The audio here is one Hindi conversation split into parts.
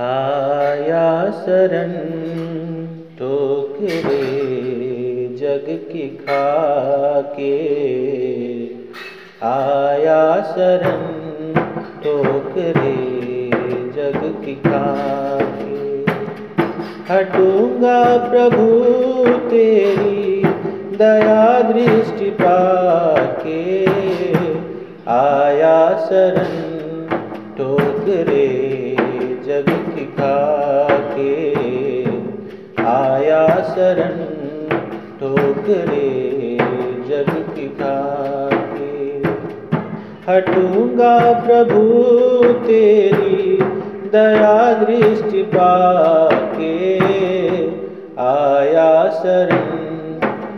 आया शरण ठोकरे जग की खाके। आया शरण ठोकरे जग की खाके। हटूँगा प्रभु तेरी दया दृष्टि पाके। आया शरण ठोकरे जग की खाके आया शरण ठोकरे जग की। खाके हटूँगा प्रभु तेरी दया दृष्टि पाके। आया शरण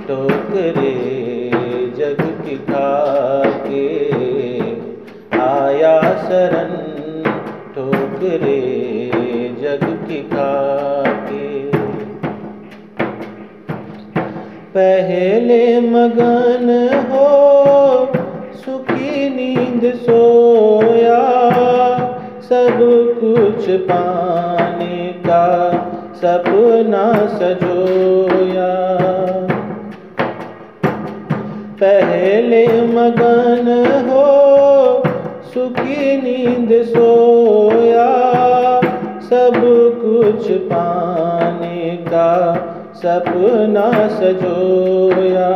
ठोकरे की पहले मगन हो, सुखी नींद सोया। सब कुछ पाने का सपना सजोया। पहले मगन हो, सुखी नींद सोया। सब कुछ पाने का सपना सजोया।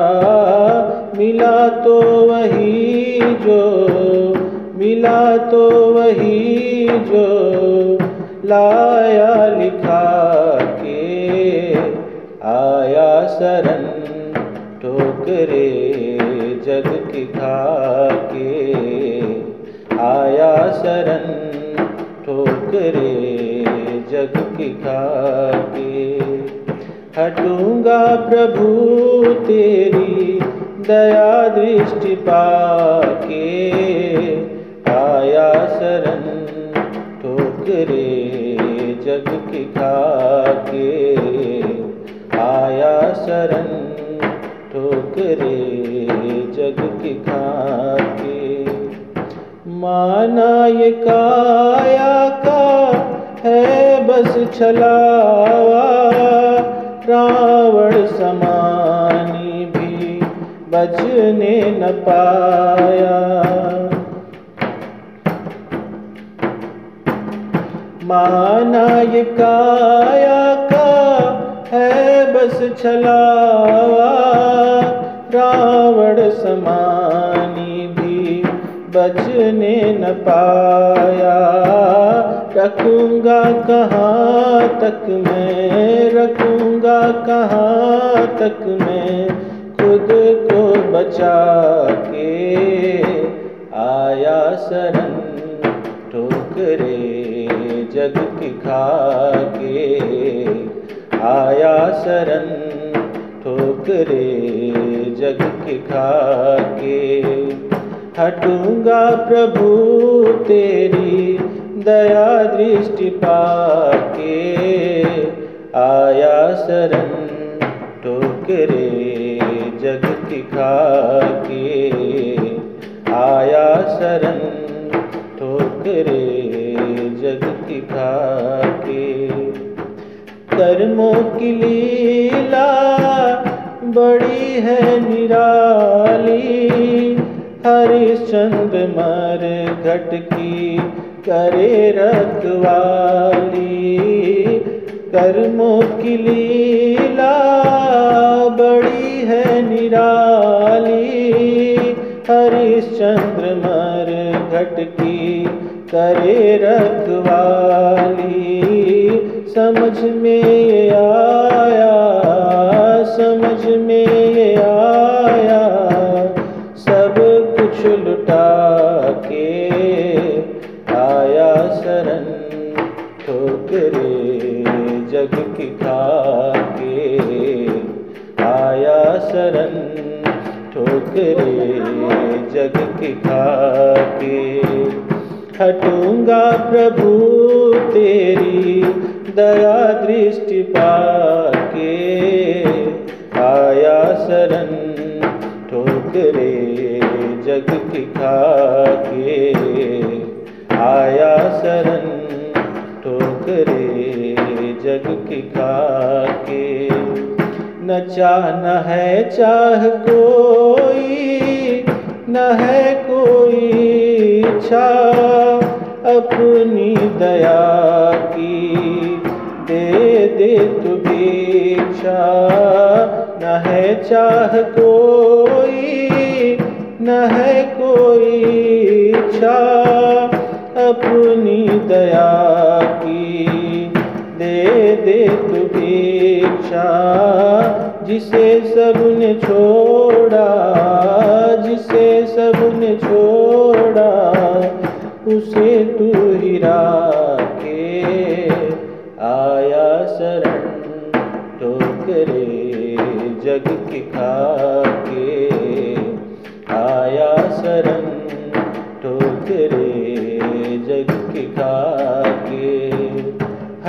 मिला तो वही जो, मिला तो वही जो, लाया लिखा के आया शरण जग की खाके, हटूँगा प्रभु तेरी दया दृष्टि पाके, आया शरण ठोकरे जग की खाके, आया शरण ठोकरे जग की खाके। माना ये काया का है बस छलावा रावण समानी भी बचने न पाया। माना ये काया का है बस छलावा रावण समानी बचने न पाया। रखूँगा कहाँ तक मैं? रखूँगा कहाँ तक मैं? खुद को बचा के आया शरण ठोकरे जग की खाके। आया शरण ठोकरे जग की खाके। हटूँगा प्रभु तेरी दया दृष्टि पाके। आया शरण ठोकरे जग की खाके आया शरण ठोकरे जग की खाके कर्मों की लीला बड़ी है निराली। हरिश्चंद्र मर घट की करे रखवाली कर्मों की लीला बड़ी है निराली। हरिश्चंद्र मर घट की करे रखवाली समझ में जग की खाके। हटूँगा प्रभु तेरी दया दृष्टि पाके। आया शरण ठोकरे जग की खाके। आया शरण ठोकरे जग की खाके। न चाह न है चाह कोई न है कोई इच्छा अपनी दया की। दे दे तू भिक्षा। न है चाह कोई, न है कोई इच्छा अपनी दया की। दे दे तू भिक्षा, जिसे सबने छोड़ा, जिसे सबने छोड़ा, उसे तू ही राखे। आया शरण ठोकरे जग की खाके। आया शरण ठोकरे जग की खाके।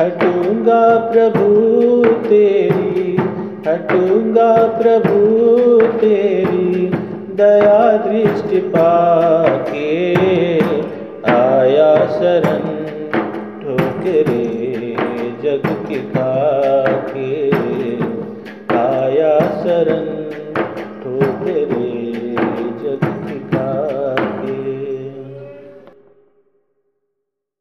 हटूँगा प्रभु तेरी, हटूँगा प्रभु तेरी। दया दृष्टि पाके आया शरण ठोकरे जग के खाके आया शरण